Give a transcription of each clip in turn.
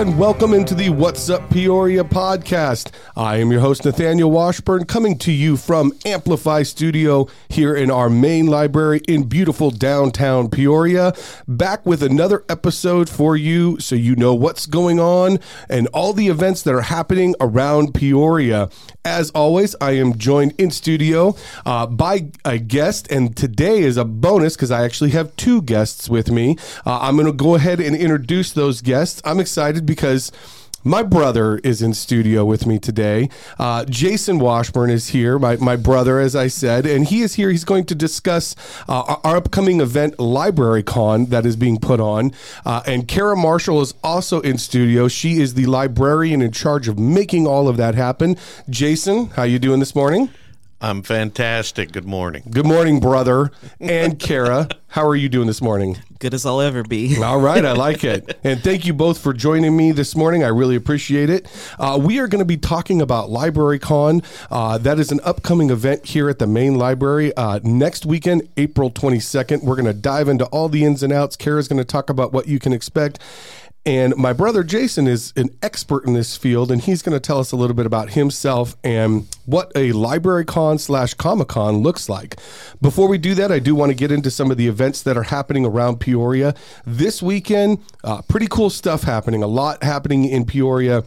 and welcome into the What's Up Peoria podcast. I am your host, Nathaniel Washburn, coming to you from Amplify Studio here in our main library in beautiful downtown Peoria. Back with another episode for you so you know what's going on and all the events that are happening around Peoria. As always, I am joined in studio uh, by a guest, and today is a bonus because I actually have two guests with me. Uh, I'm going to go ahead and introduce those guests. I'm excited because. My brother is in studio with me today. Uh, Jason Washburn is here, my, my brother, as I said, and he is here. He's going to discuss uh, our- upcoming event, Library Con, that is being put on. Uh, and Cara Marshell is also in studio. She is the librarian in charge of making all of that happen. Jason, how you doing this morning? I'm fantastic. Good morning. Good morning, brother. And Cara, how are you doing this morning? Good as I'll ever be. All right, I like it. And thank you both for joining me this morning. I really appreciate it. Uh, we are going to be talking about Library Con. Uh, that is an upcoming event here at the main library uh, next weekend, April 22nd. We're going to dive into all the ins and outs. Cara's going to talk about what you can expect. And my brother Jason is an expert in this field, and he's going to tell us a little bit about himself and what a library con slash comic con looks like. Before we do that, I do want to get into some of the events that are happening around Peoria this weekend. Uh, pretty cool stuff happening, a lot happening in Peoria.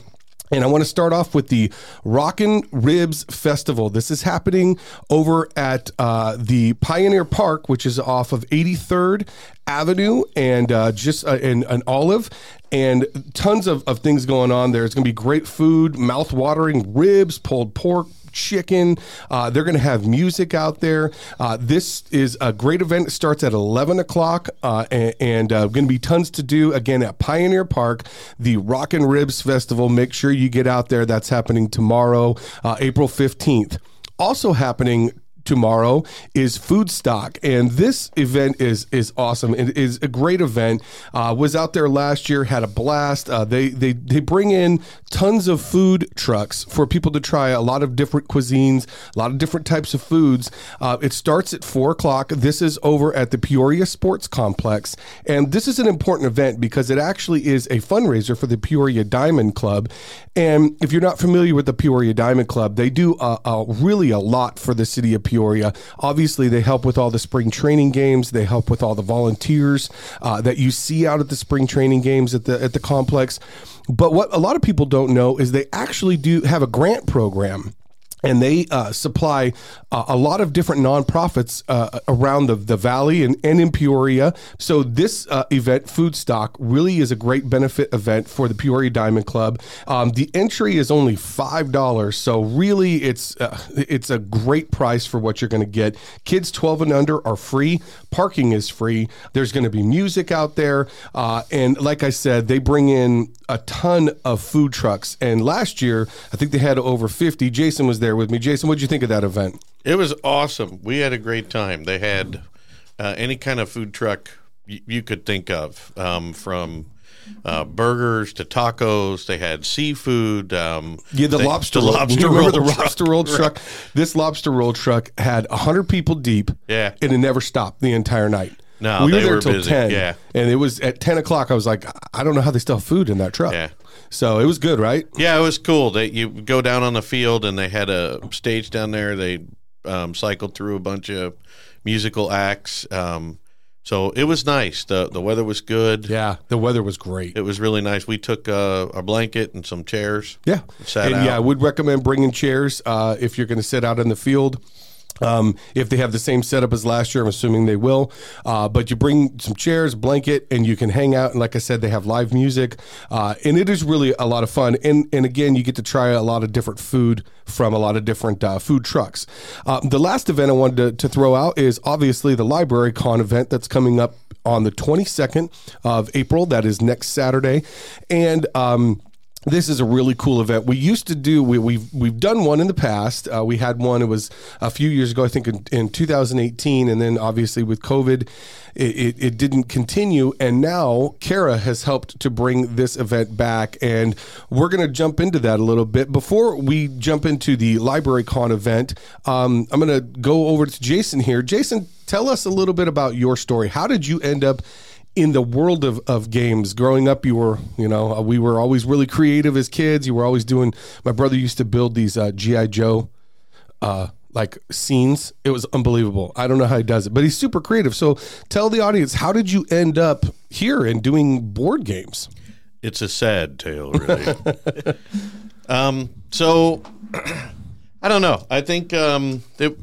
And I want to start off with the Rockin' Ribs Festival. This is happening over at uh, the Pioneer Park, which is off of 83rd Avenue and uh, just uh, an Olive, and tons of, of things going on there. It's going to be great food, mouth-watering ribs, pulled pork, chicken. Uh, they're going to have music out there. Uh, this is a great event. It starts at 11 o'clock uh, and, and uh, going to be tons to do again at Pioneer Park, the Rock and Ribs Festival. Make sure you get out there. That's happening tomorrow, uh, April 15th. Also happening tomorrow is food stock and this event is is awesome. It is a great event. Uh, was out there last year had a blast. Uh, they they they bring in tons of food trucks for people to try a lot of different cuisines a lot of different types of foods. Uh, it starts at four o'clock. This is over at the peoria sports complex. And this is an important event because it actually is a fundraiser for the peoria diamond club. And if you're not familiar with the peoria diamond club they do a, a really a lot for the city of Peoria. Obviously, they help with all the spring training games. They help with all the volunteers uh, that you see out at the spring training games at the at the complex. But what a lot of people don't know is they actually do have a grant program and they uh, supply uh, a lot of different nonprofits uh, around the, the valley and, and in Peoria. So this uh, event, Food Stock, really is a great benefit event for the Peoria Diamond Club. Um, the entry is only five dollars, so really it's uh, it's a great price for what you're going to get. Kids 12 and under are free. Parking is free. There's going to be music out there, uh, and like I said, they bring in a ton of food trucks. And last year, I think they had over 50. Jason was there with me. Jason, what did you think of that event? It was awesome. We had a great time. They had uh, any kind of food truck y- you could think of, um, from uh, burgers to tacos. They had seafood. Um, Yeah, the they- lobster. the roll. lobster remember roll the truck. lobster roll truck? This lobster roll truck had hundred people deep. Yeah. and it never stopped the entire night. No, we were there were till busy. ten. Yeah. and it was at ten o'clock. I was like, I don't know how they still have food in that truck. Yeah. So it was good, right? Yeah, it was cool. They you go down on the field and they had a stage down there. They um, cycled through a bunch of musical acts. Um, so it was nice. the The weather was good. Yeah, the weather was great. It was really nice. We took uh, a blanket and some chairs. Yeah, Sat and out. yeah, I would recommend bringing chairs uh, if you're going to sit out in the field. Um, if they have the same setup as last year, I'm assuming they will. Uh, but you bring some chairs, blanket, and you can hang out. And like I said, they have live music, uh, and it is really a lot of fun. And and again, you get to try a lot of different food from a lot of different uh, food trucks. Uh, the last event I wanted to, to throw out is obviously the Library Con event that's coming up on the 22nd of April. That is next Saturday, and. Um, this is a really cool event. We used to do we, we've we've done one in the past. Uh, we had one. It was a few years ago, I think in, in 2018, and then obviously with COVID, it, it, it didn't continue. And now Cara has helped to bring this event back, and we're going to jump into that a little bit. Before we jump into the Library Con event, um, I'm going to go over to Jason here. Jason, tell us a little bit about your story. How did you end up? In the world of, of games growing up you were you know uh, we were always really creative as kids. You were always doing my brother used to build these uh, gi joe uh, like scenes. It was unbelievable. I don't know how he does it but he's super creative. So tell the audience how did you end up here and doing board games? It's a sad tale, really. um, so I don't know. I think um, it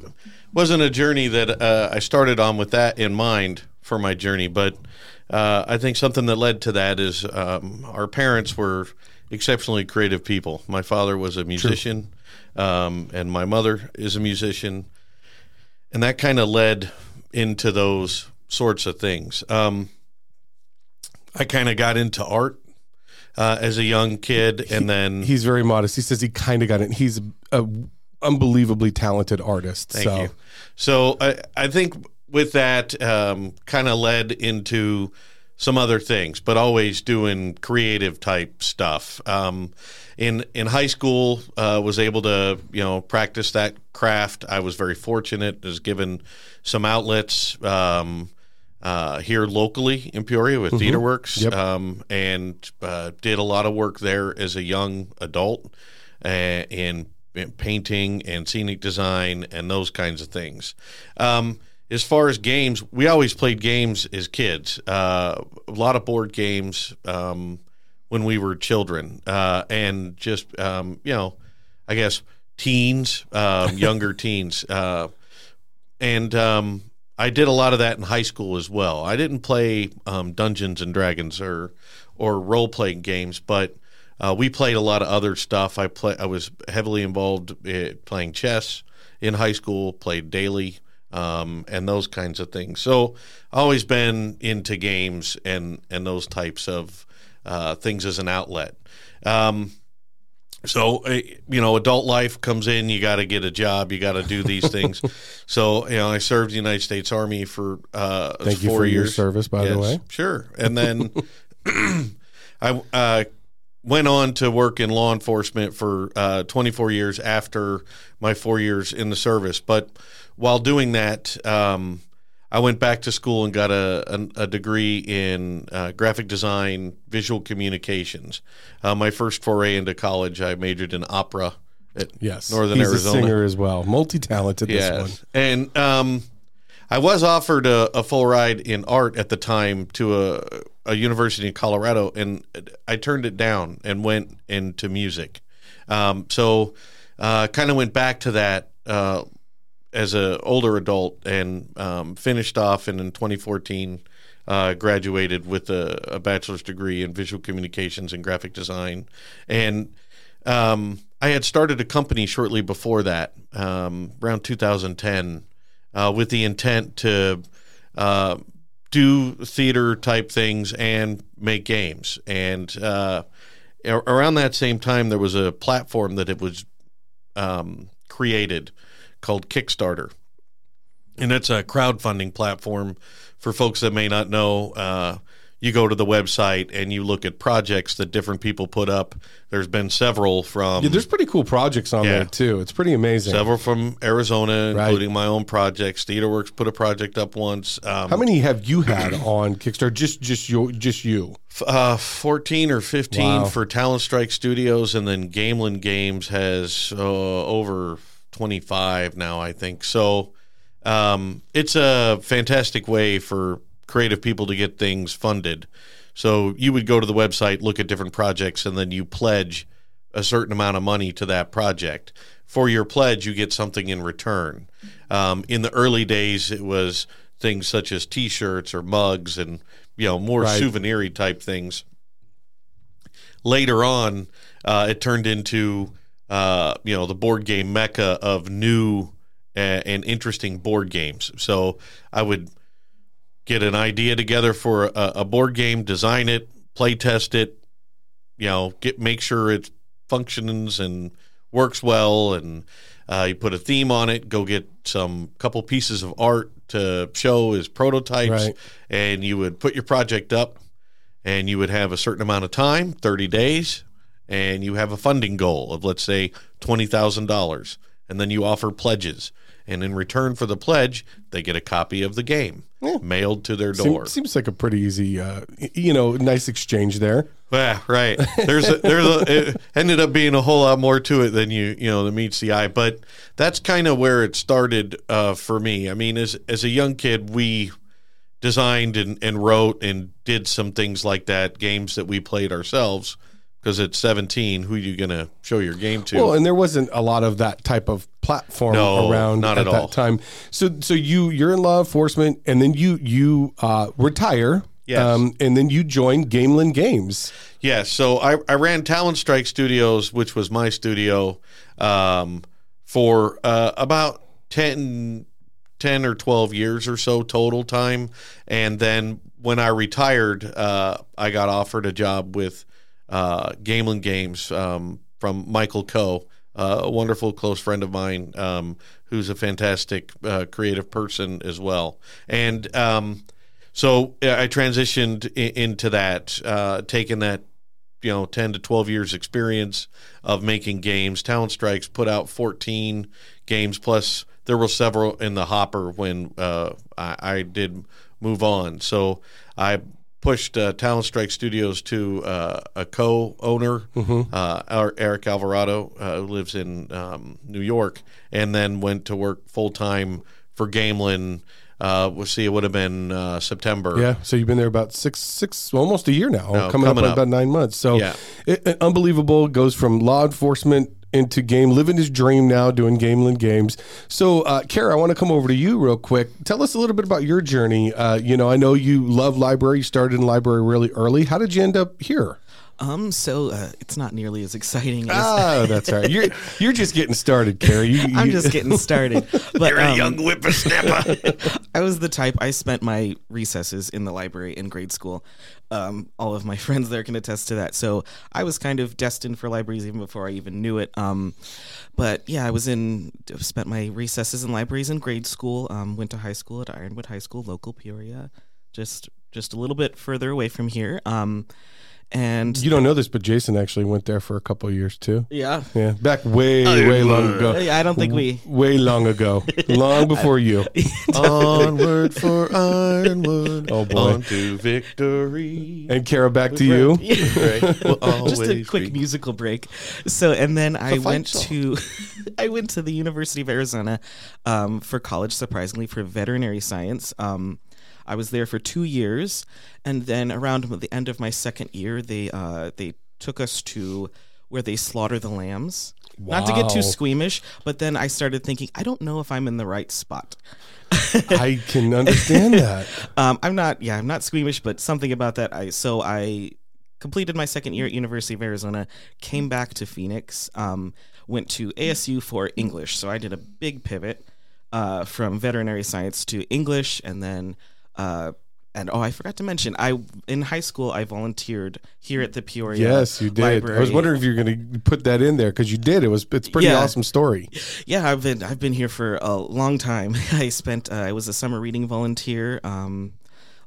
wasn't a journey that uh, I started on with that in mind for my journey, but uh, I think something that led to that is um, our parents were exceptionally creative people. My father was a musician, um, and my mother is a musician, and that kind of led into those sorts of things. Um, I kind of got into art uh, as a young kid, and then he's very modest he says he kind of got it he's a unbelievably talented artist Thank so you. So I, I think with that um, kind of led into some other things, but always doing creative type stuff. Um, in in high school, uh, was able to you know practice that craft. I was very fortunate, was given some outlets. Um, uh, here locally in Peoria with TheaterWorks, Yep. um, and uh, did a lot of work there as a young adult uh, in, in painting and scenic design and those kinds of things. As far as games, we always played games as kids. Uh, a lot of board games um, when we were children, uh, and just um, you know, I guess teens, um, younger teens, uh, and um, I did a lot of that in high school as well. I didn't play um, Dungeons and Dragons or or role playing games, but uh, we played a lot of other stuff. I play. I was heavily involved in playing chess in high school. Played daily um, and those kinds of things. So always been into games and and those types of uh, things as an outlet. Um, so uh, you know, adult life comes in. You got to get a job. You got to do these things. so you know, I served the United States Army for uh, Thank you four for your service, by the way. Sure. And then I uh, went on to work in law enforcement for uh, 24 years after my four years in the service. But while doing that, um, I went back to school and got a, a, a degree in uh, graphic design, visual communications. Uh, my first foray into college, I majored in opera at Yes, Northern he's Arizona. a singer as well, multi-talented. This one. Yes. And um, I was offered a, a full ride in art at the time to a, a university in Colorado, and I turned it down and went into music. Um, so uh, kind of went back to that uh, as an older adult and um, finished off and in 2014 uh, graduated with a, a bachelor's degree in visual communications and graphic design. And um, i had started a company shortly before that um, around 2010 uh, with the intent to uh, do theater type things and make games. And uh, around that same time there was a platform that it was um, created called Kickstarter. And it's a crowdfunding platform for folks that may not know. Uh, you go to the website and you look at projects that different people put up. There's been several from Yeah, there's pretty cool projects on Yeah. there too. It's pretty amazing. several from Arizona, Right. including my own projects. TheaterWorks put a project up once. Um, How many have you had on Kickstarter? Just, just you, just you. Uh, 14 or 15 Wow. for Talon Strike Studios, and then Gamelyn Games has uh, over 25 now, I think. So um, it's a fantastic way for creative people to get things funded. So you would go to the website, look at different projects, and then you pledge a certain amount of money to that project. For your pledge, you get something in return. Um, in the early days, it was things such as T-shirts or mugs, and you know more Right. type things. Later on, uh, it turned into uh, you know the board game mecca of new uh, and interesting board games. So I would get an idea together for a, a board game, design it, play test it, you know, get make sure it functions and works well, and uh, you put a theme on it. Go get some couple pieces of art to show as prototypes, Right. and you would put your project up, and you would have a certain amount of time, thirty days, and you have a funding goal of let's say twenty thousand dollars, and then you offer pledges, and in return for the pledge, they get a copy of the game mailed to their door. Seems, seems like a pretty easy, uh, you know, nice exchange there. Yeah, right. There's a, there's a, it ended up being a whole lot more to it than you you know that meets the eye, but that's kind of where it started uh, for me. I mean, as as a young kid, we designed and, and wrote and did some things like that, games that we played ourselves. Because at 17, who are you going to show your game to? Well, and there wasn't a lot of that type of platform No, around at, at that time. So, so you you're in law enforcement, and then you you uh, retire. Yes. and then you joined Gamelyn Games. Yeah, so I, I ran Talon Strike Studios, which was my studio, um, for uh, about 10, 10 or 12 years or so total time. And then when I retired, uh, I got offered a job with uh, Gamelyn Games um, from Michael Coe, uh, a wonderful close friend of mine um, who's a fantastic uh, creative person as well. And um, so I transitioned i- into that, uh, taking that you know 10 to 12 years experience of making games Talon Strikes put out 14 games plus there were several in the hopper when uh, I, I did move on so i pushed uh, Talon Strike Studios to uh, a co-owner uh, eric alvarado uh, who lives in um, new york and then went to work full-time for Gamelyn uh, we'll see it would have been uh, september Yeah, so you've been there about six, six, almost a year now, No, coming, up coming on up. about nine months. So, Yeah. it, it- unbelievable. Goes from law enforcement into game, living his dream now, doing Gamelyn games. So, uh, Cara, I want to come over to you real quick. Tell us a little bit about your journey. Uh, you know, I know you love library. You started in library really early. How did you end up here? Um, so uh, it's not nearly as exciting as Oh, that's right. You're you're just getting started, Cara. You, I'm just getting started. But you're a um, young whippersnapper I was the type. I spent my recesses in the library in grade school. Um, all of my friends there can attest to that. So I was kind of destined for libraries even before I even knew it. Um, but yeah, I was in spent my recesses in libraries in grade school. Um, went to high school at Ironwood High School, local Peoria, just just a little bit further away from here. Um, and you don't know this, but Jason actually went there for a couple of years too. yeah, Yeah, back way, way long ago. I don't think we Way long ago, long before you. Onward for Ironwood. Oh, boy. On to victory. And Cara, back to you. Right. Will just a quick be. musical break. So, and then I fight went song. to, I went to the University of Arizona um, for college. Surprisingly, for veterinary science. Um, I was there for two years, and then around the end of my second year, they uh, they took us to where they slaughter the lambs. Not to get too squeamish, but then I started thinking, I don't know if I'm in the right spot. I can understand that. Um, I'm not, yeah, I'm not squeamish, but something about that. I so I completed my second year at University of Arizona, came back to Phoenix, um, went to ASU for English. So I did a big pivot uh, from veterinary science to English, and then. Uh, and oh, I forgot to mention, I in high school I volunteered here at the Peoria. Yes, you did. I was wondering if you were going to put that in there because you did. It was. It's a pretty Yeah. awesome story. Yeah, I've been I've been here for a long time. I spent uh, I was a summer reading volunteer. Um,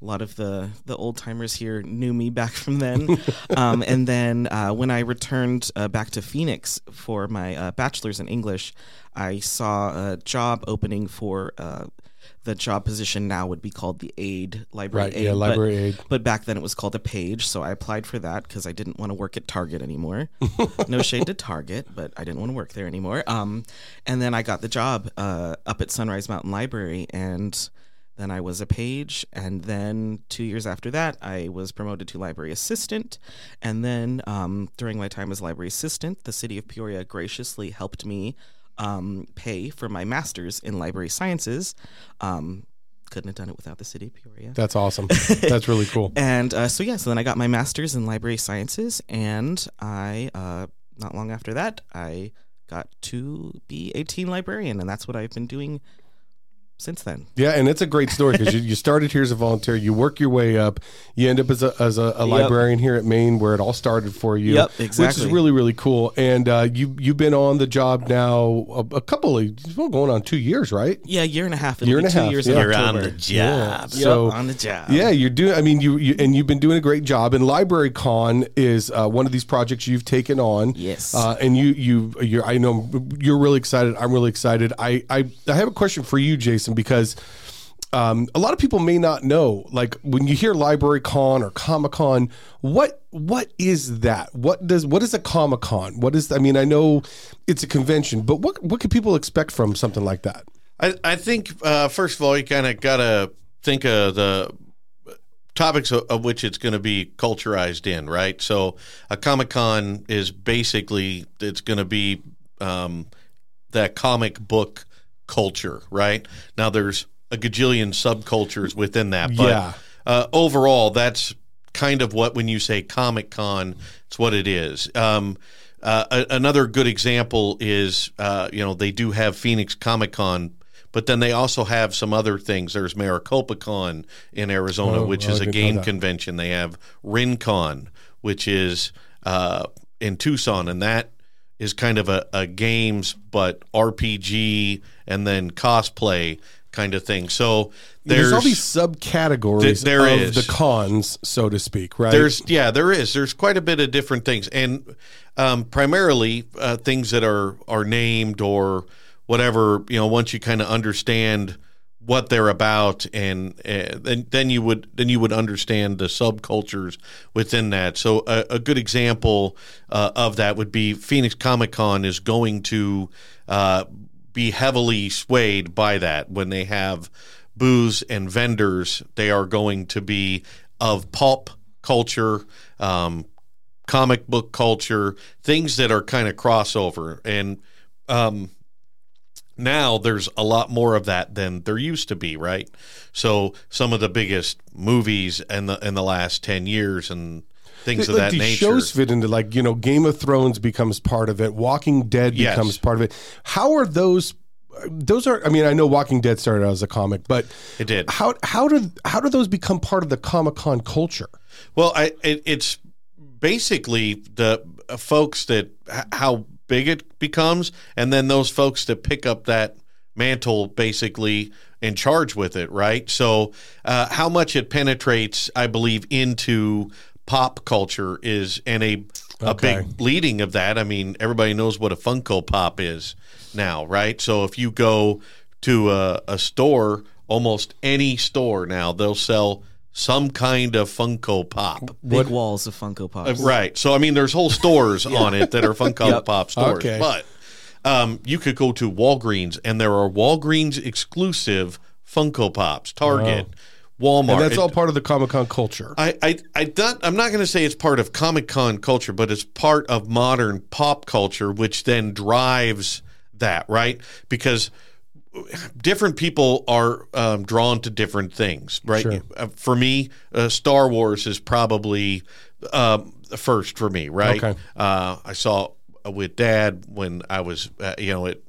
a lot of the the old timers here knew me back from then. um, and then uh, when I returned uh, back to Phoenix for my uh, bachelor's in English, I saw a job opening for. The job position now would be called the aide library Right, aide, yeah, but- library aide. but back then it was called a page, so I applied for that because I didn't want to work at Target anymore. no shade to Target, but I didn't want to work there anymore. Um, and then I got the job uh, up at Sunrise Mountain Library, and then I was a page, and then two years after that, I was promoted to library assistant. And then um, during my time as library assistant, the city of Peoria graciously helped me um, pay for my master's in library sciences. Um, couldn't have done it without the city of Peoria. That's awesome. That's really cool. And uh, so yeah, so then I got my master's in library sciences, and I uh, not long after that I got to be a teen librarian, and that's what I've been doing since then. Yeah, and it's a great story because you, you started here as a volunteer, you work your way up, you end up as a, as a, a librarian here at Maine, where it all started for you. Yep, exactly. Which is really really cool. And uh, you you've been on the job now a, a couple of well, going on two years, right? Yeah, year and a half. It'll Year be and a two half, years yeah. You're on October. the job. Yeah. Yep, on the job. Yeah, you're doing. I mean, you, you and you've been doing a great job. And Library Con is uh, one of these projects you've taken on. Yes. Uh, and you you you're. I know you're really excited. I'm really excited. I I, I have a question for you, Jason, because. Um, a lot of people may not know, like when you hear Library Con or Comic Con, what what is that? What does what is a Comic Con? What is? I mean, I know it's a convention, but what what can people expect from something like that? I, I think uh, first of all, you kind of got to think of the topics of, of which it's going to be culturized in, right? So a Comic Con is basically it's going to be um, that comic book culture, right? Now there's a gajillion subcultures within that, but Yeah. uh, overall, that's kind of what when you say Comic Con, it's what it is. Um, uh, a- another good example is, uh, you know, they do have Phoenix Comic Con, but then they also have some other things. There's Maricopa Con in Arizona, Oh, which oh, is I a game convention. They have RinCon, which is uh, in Tucson, and that is kind of a, a games but RPG and then cosplay kind of thing. So There's, there's, all these subcategories Th- there of is. the cons, so to speak, right? There's yeah, there is. There's quite a bit of different things, and um, primarily uh, things that are are named or whatever. You know, once you kind of understand what they're about, and uh, then then you would then you would understand the subcultures within that. So a, a good example uh, of that would be Phoenix Comic Con is going to uh, be heavily swayed by that when they have booths and vendors. They are going to be of pulp culture, um, comic book culture, things that are kind of crossover. And um, now there's a lot more of that than there used to be, right? So some of the biggest movies in the in the last ten years and things of that these nature. shows fit into like you know Game of Thrones becomes part of it. Walking Dead Yes. becomes part of it. How are those? Those are. I mean, I know Walking Dead started out as a comic, but It did. How how do how do those become part of the Comic Con culture? Well, I it, it's basically the folks that how big it becomes, and then those folks that pick up that mantle, basically in charge with it, right? So, uh, how much it penetrates, I believe, into pop culture is and a a Okay. big leading of that. I mean, everybody knows what a Funko Pop is now, right? So if you go to a, a store, almost any store now, they'll sell some kind of Funko Pop. Big walls of Funko Pops. Right. So I mean, there's whole stores on it that are Funko Yep. Pop stores. Okay. But um, you could go to Walgreens, and there are Walgreens exclusive Funko Pops. Target, Walmart. And that's It- all part of the Comic Con culture. I, I, I don't, I'm not going to say it's part of Comic Con culture, but it's part of modern pop culture, which then drives that, right? Because different people are um, drawn to different things, right? Sure. Uh, For me, uh, Star Wars is probably um, first for me, right? Okay. Uh, I saw with Dad when I was, uh, you know, at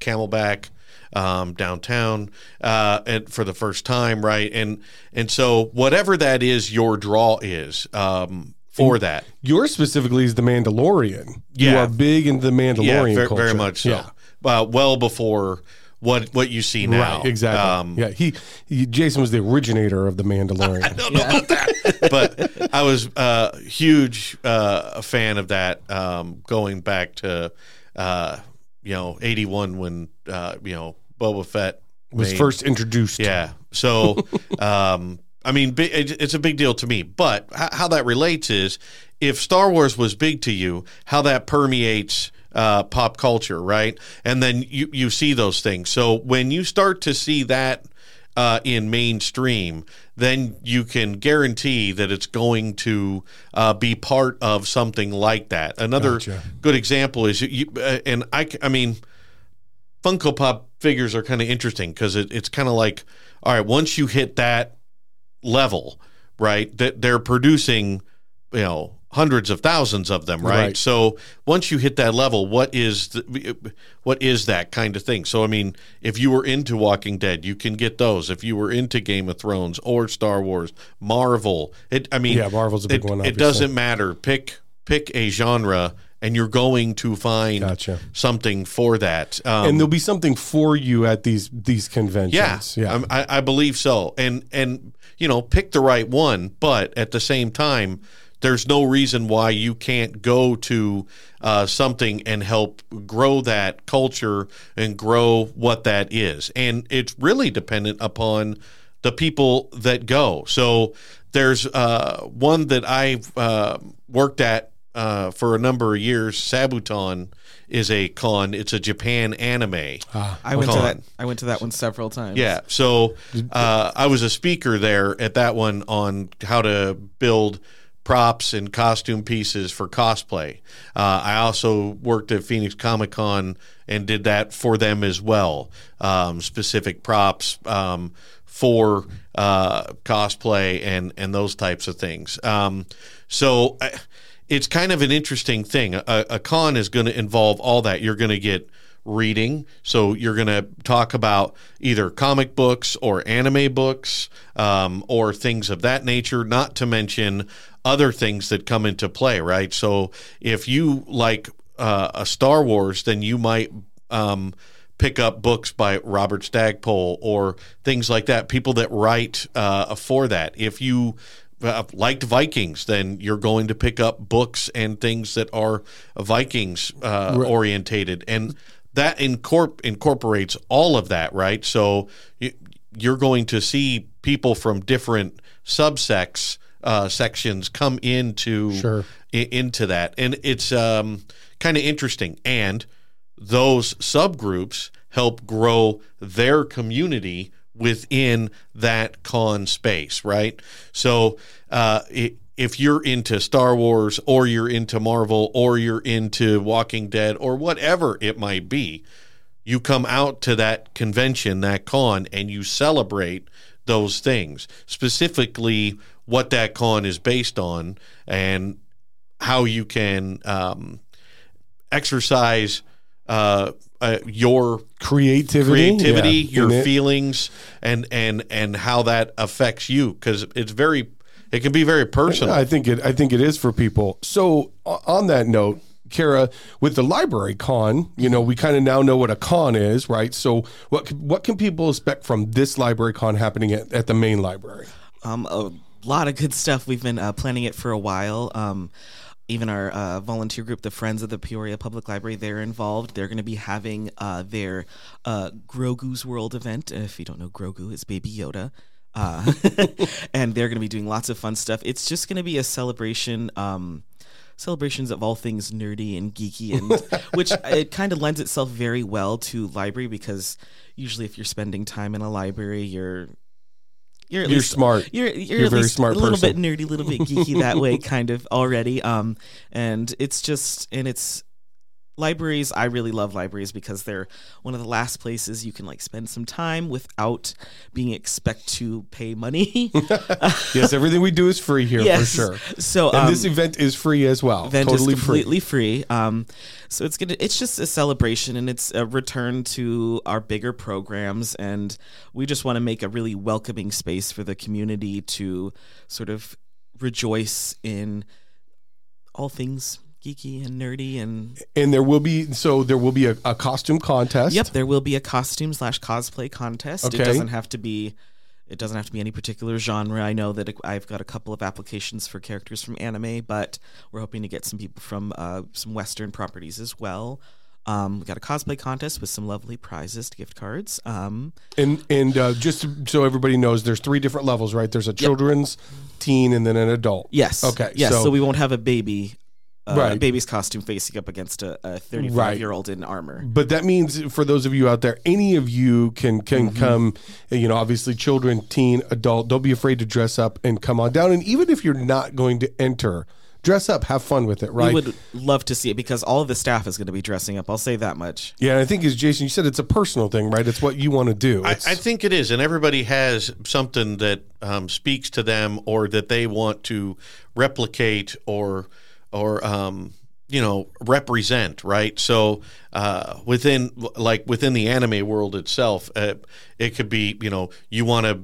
Camelback um, downtown uh, and for the first time, right? And and so whatever that is, your draw is um, for that. Yours specifically is the Mandalorian. You Yeah. are big into the Mandalorian Yeah, very, culture. very much so. Yeah. Uh, well before what what you see now, Right, exactly. Um, yeah, he, he Jason was the originator of the Mandalorian. I don't know about that, but I was uh, huge uh, a fan of that. Um, going back to uh, you know eighty one when uh, you know Boba Fett was made- first introduced. Yeah. So, um, I mean, it's a big deal to me. But how that relates is if Star Wars was big to you, how that permeates uh, pop culture, right? And then you, you see those things. So when you start to see that uh, in mainstream, then you can guarantee that it's going to uh, be part of something like that. Another Gotcha. good example is you, uh, and I mean, Funko Pop figures are kind of interesting because it, it's kind of like, all right, once you hit that level, right, that they're producing, you know, hundreds of thousands of them, right? Right. So once you hit that level, what is the, what is that kind of thing? So I mean, if you were into Walking Dead, you can get those. If you were into Game of Thrones or Star Wars, Marvel, it I mean, Yeah, Marvel's a big it, one, It doesn't matter. Pick pick a genre, and you're going to find Gotcha. something for that. Um, and there'll be something for you at these these conventions. Yeah. I'm- I, I believe so. And and you know, pick the right one, but at the same time, there's no reason why you can't go to uh, something and help grow that culture and grow what that is. And it's really dependent upon the people that go. So there's uh, one that I've uh, worked at uh, for a number of years. Saboten is a con. It's a Japan anime. I went to that. I went to that one several times. Yeah. So uh, I was a speaker there at that one on how to build props and costume pieces for cosplay. Uh, I also worked at Phoenix Comic Con and did that for them as well. Um, specific props um, for uh, cosplay and and those types of things. Um, so. I, it's kind of an interesting thing. A, a con is going to involve all that. You're going to get reading. So you're going to talk about either comic books or anime books um, or things of that nature, not to mention other things that come into play, right? So if you like uh, a Star Wars, then you might. Um, pick up books by Robert Stackpole or things like that. People that write uh, for that. If you uh, liked Vikings, then you're going to pick up books and things that are Vikings uh, orientated, and that incorp- incorporates all of that, right? So you, you're going to see people from different subsects uh, sections come into Sure. i- into that, and it's um, kind of interesting. And those subgroups help grow their community within that con space, right? So, uh, i if you're into Star Wars or you're into Marvel or you're into Walking Dead or whatever it might be, you come out to that convention, that con, and you celebrate those things, specifically what that con is based on and how you can um, exercise uh, uh, your creativity, creativity, yeah, your feelings, and and and how that affects you. Because it's very, it can be very personal. I think it. I think it is for people. So on that note, Cara, with the library con, you know, we kind of now know what a con is, right? So what what can people expect from this library con happening at, at the main library? Um, a lot of good stuff. We've been uh, planning it for a while. Um, even our uh, volunteer group, the Friends of the Peoria Public Library, they're involved. They're going to be having uh, their uh, Grogu's World event. If you don't know, Grogu is Baby Yoda. Uh, and they're going to be doing lots of fun stuff. It's just going to be a celebration. Um, celebrations of all things nerdy and geeky and which it kind of lends itself very well to library because usually if you're spending time in a library you're you're, at You're least- smart. You're you're, You're very smart a little person. bit nerdy, a little bit geeky that way, kind of already. Um, and it's just and it's libraries. I really love libraries because they're one of the last places you can like spend some time without being expect to pay money. Yes, everything we do is free here yes. for sure. So And um, this event is free as well. event totally is completely free. Um, so it's gonna it's just a celebration and it's a return to our bigger programs and we just want to make a really welcoming space for the community to sort of rejoice in all things geeky and nerdy and. And there will be so there will be a, a costume contest. yep there will be a costume slash cosplay contest Okay. it doesn't have to be it doesn't have to be any particular genre i know that i've got a couple of applications for characters from anime but we're hoping to get some people from uh, some western properties as well um, we got a cosplay contest with some lovely prizes gift cards um, And and uh, just so everybody knows, there's three different levels, right? There's a children's, teen, and then an adult. yes Okay, yes so- so, we won't have a baby uh, Right. baby's costume facing up against a, a 35 Right. year old in armor But that means for those of you out there, any of you can can come. You know, obviously, children, teen, adult. Don't be afraid to dress up and come on down. And even if you're not going to enter, dress up, have fun with it, right? We would love to see it because all of the staff is going to be dressing up. I'll say that much. yeah, and I think as Jason, you said it's a personal thing, right? It's what you want to do. I, I think it is, and everybody has something that um, speaks to them or that they want to replicate or or um, you know represent, right? So uh, within like within the anime world itself, uh, it could be you know you want to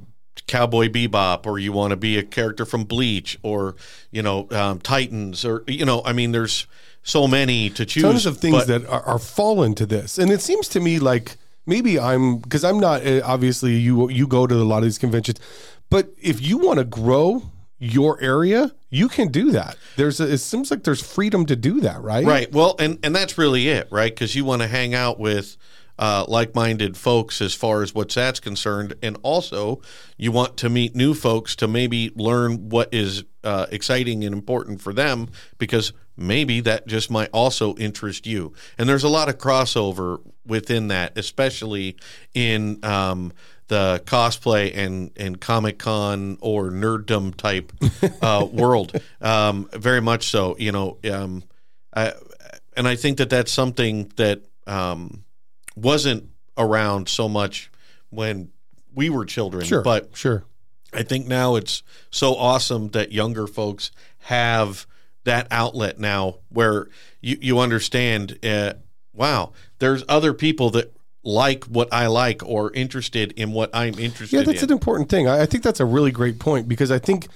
cowboy bebop or you want to be a character from bleach or you know um, titans or you know i mean there's so many to choose tons of things but- that are, are fallen to this, and it seems to me like maybe I'm because I'm not uh, obviously you you go to a lot of these conventions, but if you want to grow your area, you can do that. There's a, it seems like there's freedom to do that, right? Right. Well, and and that's really it, right? Because you want to hang out with uh, like-minded folks as far as what's that's concerned, and also you want to meet new folks to maybe learn what is uh, exciting and important for them, because maybe that just might also interest you. And there's a lot of crossover within that, especially in. Um, the cosplay and, and Comic Con or nerddom type uh, world, um, very much so. You know, um, I, and I think that that's something that um, wasn't around so much when we were children. Sure. But sure. I think now it's so awesome that younger folks have that outlet now where you, you understand, uh, wow, there's other people that like what I like or interested in what I'm interested Yeah, that's in. an important thing. I, I think that's a really great point because I think,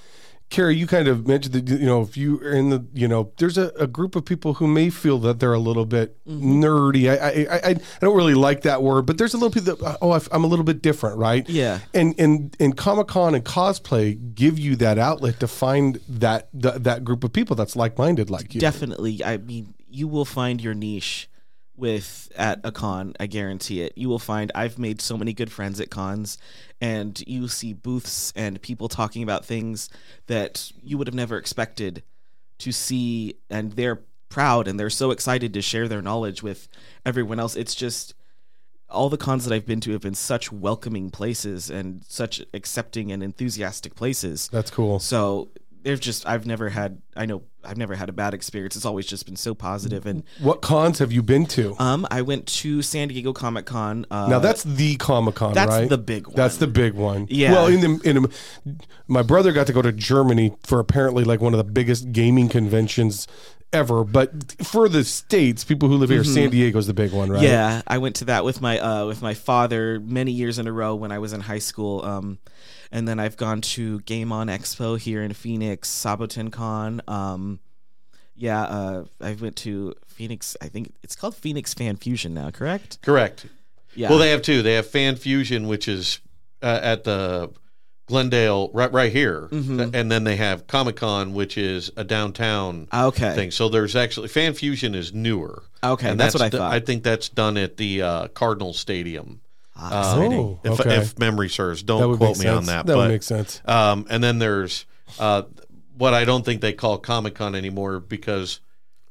Carrie, you kind of mentioned that you know if you are in the you know there's a, a group of people who may feel that they're a little bit mm-hmm. nerdy. I I, I I don't really like that word, but there's a little people that oh I- I'm a little bit different, right? Yeah. And and and Comic Con and cosplay give you that outlet to find that that, that group of people that's like minded like you. Definitely. I mean, you will find your niche with at a con. I guarantee it. You will find. I've made so many good friends at cons, and you see booths and people talking about things that you would have never expected to see, and they're proud and they're so excited to share their knowledge with everyone else. It's just all the cons that I've been to have been such welcoming places and such accepting and enthusiastic places. That's cool. So there's just I've never had I know I've never had a bad experience. It's always just been so positive. And What cons have you been to? um, I went to San Diego Comic Con. Uh, Now that's the Comic Con, that's right? the big one. That's the big one. Yeah. Well, in the in the, my brother got to go to Germany for apparently like one of the biggest gaming conventions ever. But for the states, people who live here, San Diego's the big one, right? Mm-hmm. Yeah, I went to that with my uh, with my father many years in a row when I was in high school. Um, and then I've gone to Game On Expo here in Phoenix, Saboten Con. Um, yeah, uh, I went to Phoenix. I think it's called Phoenix Fan Fusion now. Correct? Correct. Yeah. Well, they have two. They have Fan Fusion, which is uh, at the Glendale, right, right here, Mm-hmm. and then they have Comic Con, which is a downtown okay. thing. So there's actually Fan Fusion is newer. Okay, and that's what I thought. I think that's done at the uh, Cardinal Stadium. Ah, Um. Oh, if, okay. if memory serves, don't quote me sense. on that. That but would make sense. um, and then there's uh, what I don't think they call Comic Con anymore because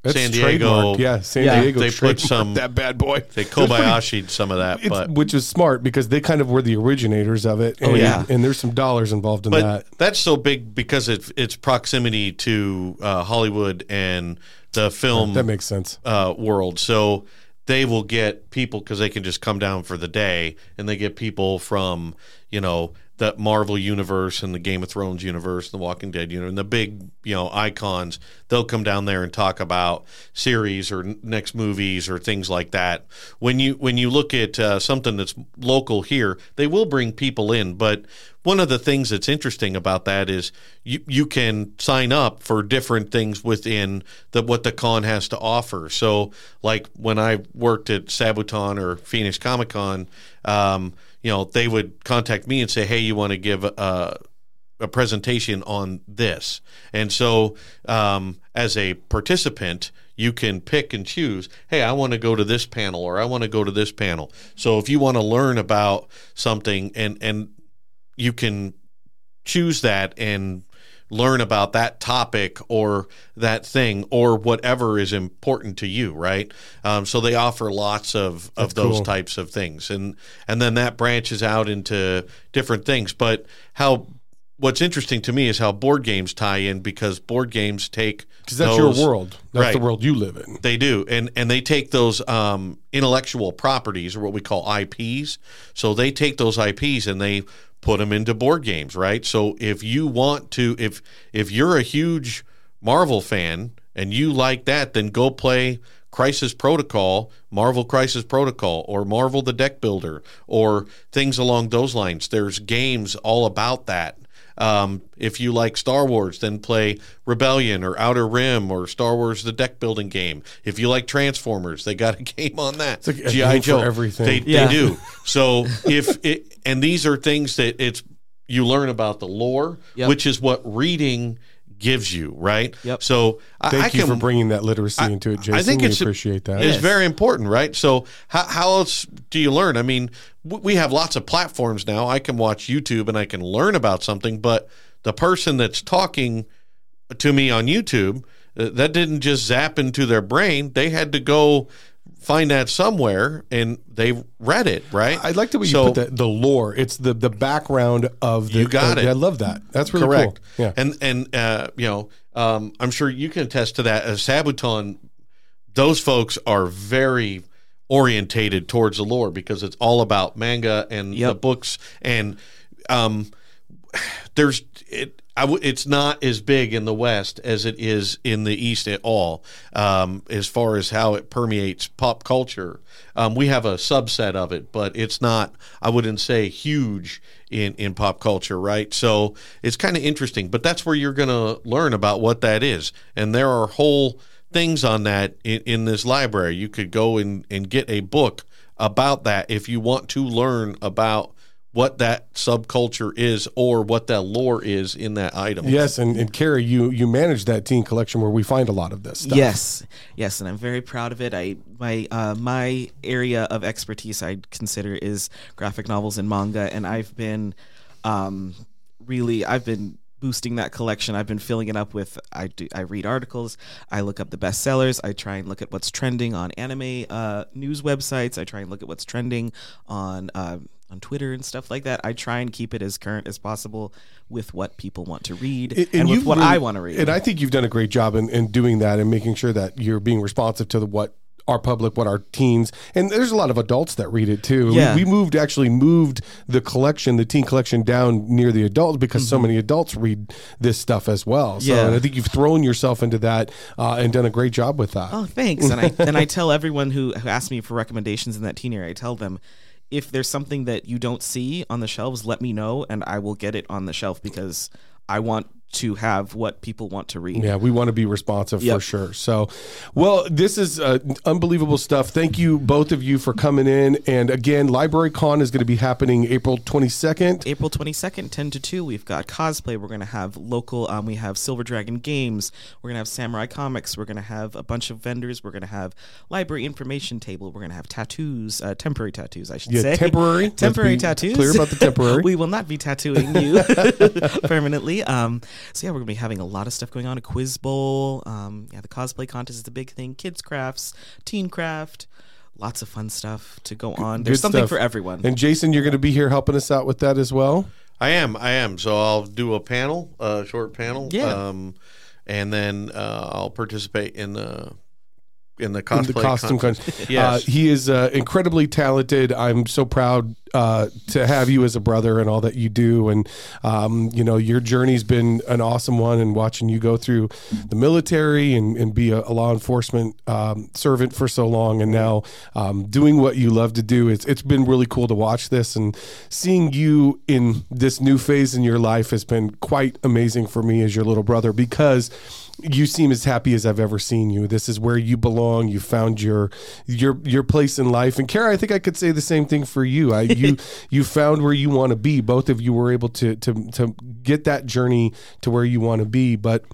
That's San Diego, trademarked. Yeah, San Yeah. Diego. They put some- that bad boy. they Kobayashi'd some of that. But which is smart because they kind of were the originators of it. And, Oh, yeah. and there's some dollars involved in but that. that's so big because it's its proximity to uh, Hollywood and the film That makes sense. uh, world. So they will get people because they can just come down for the day, and they get people from you know the Marvel universe and the Game of Thrones universe, and the Walking Dead universe, and the big you know icons. They'll come down there and talk about series or next movies or things like that. When you when you look at uh, something that's local here, they will bring people in, but one of the things that's interesting about that is you you can sign up for different things within the what the con has to offer. So, like when I worked at Saboten or Phoenix Comic Con, um, you know, they would contact me and say, "Hey, you want to give a, a presentation on this?" And so, um, as a participant, you can pick and choose. Hey, I want to go to this panel, or I want to go to this panel. So, if you want to learn about something, and and you can choose that and learn about that topic or that thing or whatever is important to you right? Um, so they offer lots of, of That's those cool. types of things. And and then that branches out into different things. But how what's interesting to me is how board games tie in because board games take Because that's those- your world. That's the world you live in. They do, and and they take those um, intellectual properties, or what we call IPs. So they take those IPs and they put them into board games, right? So if you want to, if if you're a huge Marvel fan and you like that, then go play Crisis Protocol, Marvel Crisis Protocol, or Marvel the Deck Builder, or things along those lines. There's games all about that. Um, if you like Star Wars, then play Rebellion or Outer Rim or Star Wars the deck building game. If you like Transformers, they got a game on that. like a game for everything. They, Yeah. they do. So if it and these are things that it's you learn about the lore, Yep. which is what reading gives you, right? Yep. So Thank I you can for bringing that literacy into it, Jason. I think we it's appreciate that. It's Yes. very important, right? So how, how else do you learn? I mean, we have lots of platforms now. I can watch YouTube and I can learn about something, but the person that's talking to me on YouTube, uh, that didn't just zap into their brain. They had to go find that somewhere and they read it, right? I like the way you So- put that. The lore. It's the the background of the. You got uh, it. I love that. That's really Correct. cool. Yeah. And and uh, you know, um, I'm sure you can attest to that. As Saboten, those folks are very orientated towards the lore because it's all about manga and the books and um, there's it. It's not as big in the West as it is in the East at all, um, as far as how it permeates pop culture. Um, we have a subset of it, but it's not. I wouldn't say huge in in pop culture, right? So it's kind of interesting. But that's where you're going to learn about what that is, and there are whole things on that in, in this library. You could go and, and get a book about that if you want to learn about what that subculture is or what that lore is in that item. Yes, and, and Cara, you you manage that teen collection where we find a lot of this stuff. Yes, yes, and I'm very proud of it. I my uh, my area of expertise I consider is graphic novels and manga, and I've been um, really I've been boosting that collection. I've been filling it up with I do I read articles, I look up the bestsellers, I try and look at what's trending on anime uh, news websites, I try and look at what's trending on. Uh, on Twitter and stuff like that, I try and keep it as current as possible with what people want to read and, with you've what really- I want to read. And I think you've done a great job in, in doing that and making sure that you're being responsive to the, what our public, what our teens, and there's a lot of adults that read it too. Yeah. We, we moved actually moved the collection, the teen collection, down near the adults because so many adults read this stuff as well. So, Mm-hmm. Yeah. and I think you've thrown yourself into that uh, and done a great job with that. Oh, thanks. And I and I tell everyone who, who asks me for recommendations in that teen area, I tell them if there's something that you don't see on the shelves, let me know and I will get it on the shelf because I want to have what people want to read. Yeah, we want to be responsive for sure. So, well, this is uh, unbelievable stuff. Thank you, both of you, for coming in. And again, Library Con is going to be happening April 22nd. April 22nd, 10 to 2, we've got cosplay. We're going to have local, um, we have Silver Dragon Games. We're going to have Samurai Comics. We're going to have a bunch of vendors. We're going to have library information table. We're going to have tattoos, uh, temporary tattoos, I should Yeah, say. temporary. Temporary tattoos. clear about the temporary. we will not be tattooing you permanently. Um, so yeah, we're gonna be having a lot of stuff going on. A quiz bowl. Um, yeah, the cosplay contest is the big thing. Kids crafts, teen craft. Lots of fun stuff to go on. There's Good something stuff. for everyone. And Jason, you're going to be here helping us out with that as well. I am. I am. So I'll do a panel, a short panel. Yeah. Um, and then uh, I'll participate in the in the cosplay in the costume contest. contest. Yes. Uh, he is uh, incredibly talented. I'm so proud uh, to have you as a brother and all that you do. And, um, you know, your journey's been an awesome one. And watching you go through the military and, and be a, a law enforcement um, servant for so long and now um, doing what you love to do, it's, it's been really cool to watch this. And seeing you in this new phase in your life has been quite amazing for me as your little brother because you seem as happy as I've ever seen you. This is where you belong. You found your your your place in life. And Cara, I think I could say the same thing for you. I, you you found where you want to be. Both of you were able to to to get that journey to where you want to be. But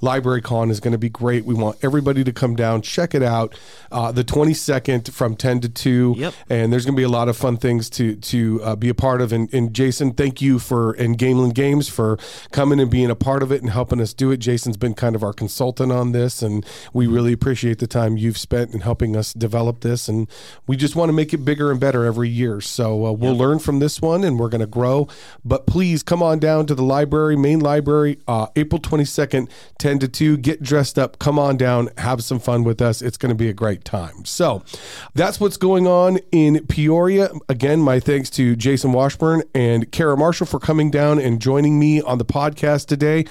Library Con is going to be great. We want everybody to come down, check it out. Uh, the 22nd from 10 to 2. Yep. And there's going to be a lot of fun things to to uh, be a part of. And, and Jason, thank you for, and Gamelyn Games for coming and being a part of it and helping us do it. Jason's been kind of our consultant on this, and we really appreciate the time you've spent in helping us develop this. And we just want to make it bigger and better every year. So uh, we'll learn from this one and we're going to grow. But please come on down to the library, main library, uh, April 22nd, 10 to 2. Get dressed up, come on down, have some fun with us. It's going to be a great time. So that's what's going on in Peoria. Again, my thanks to Jason Washburn and Cara Marshell for coming down and joining me on the podcast today.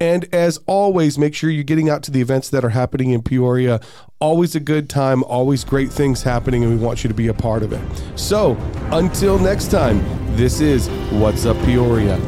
And as always, make sure you're getting out to the events that are happening in Peoria. Always a good time, always great things happening, and we want you to be a part of it. So until next time, this is What's Up Peoria.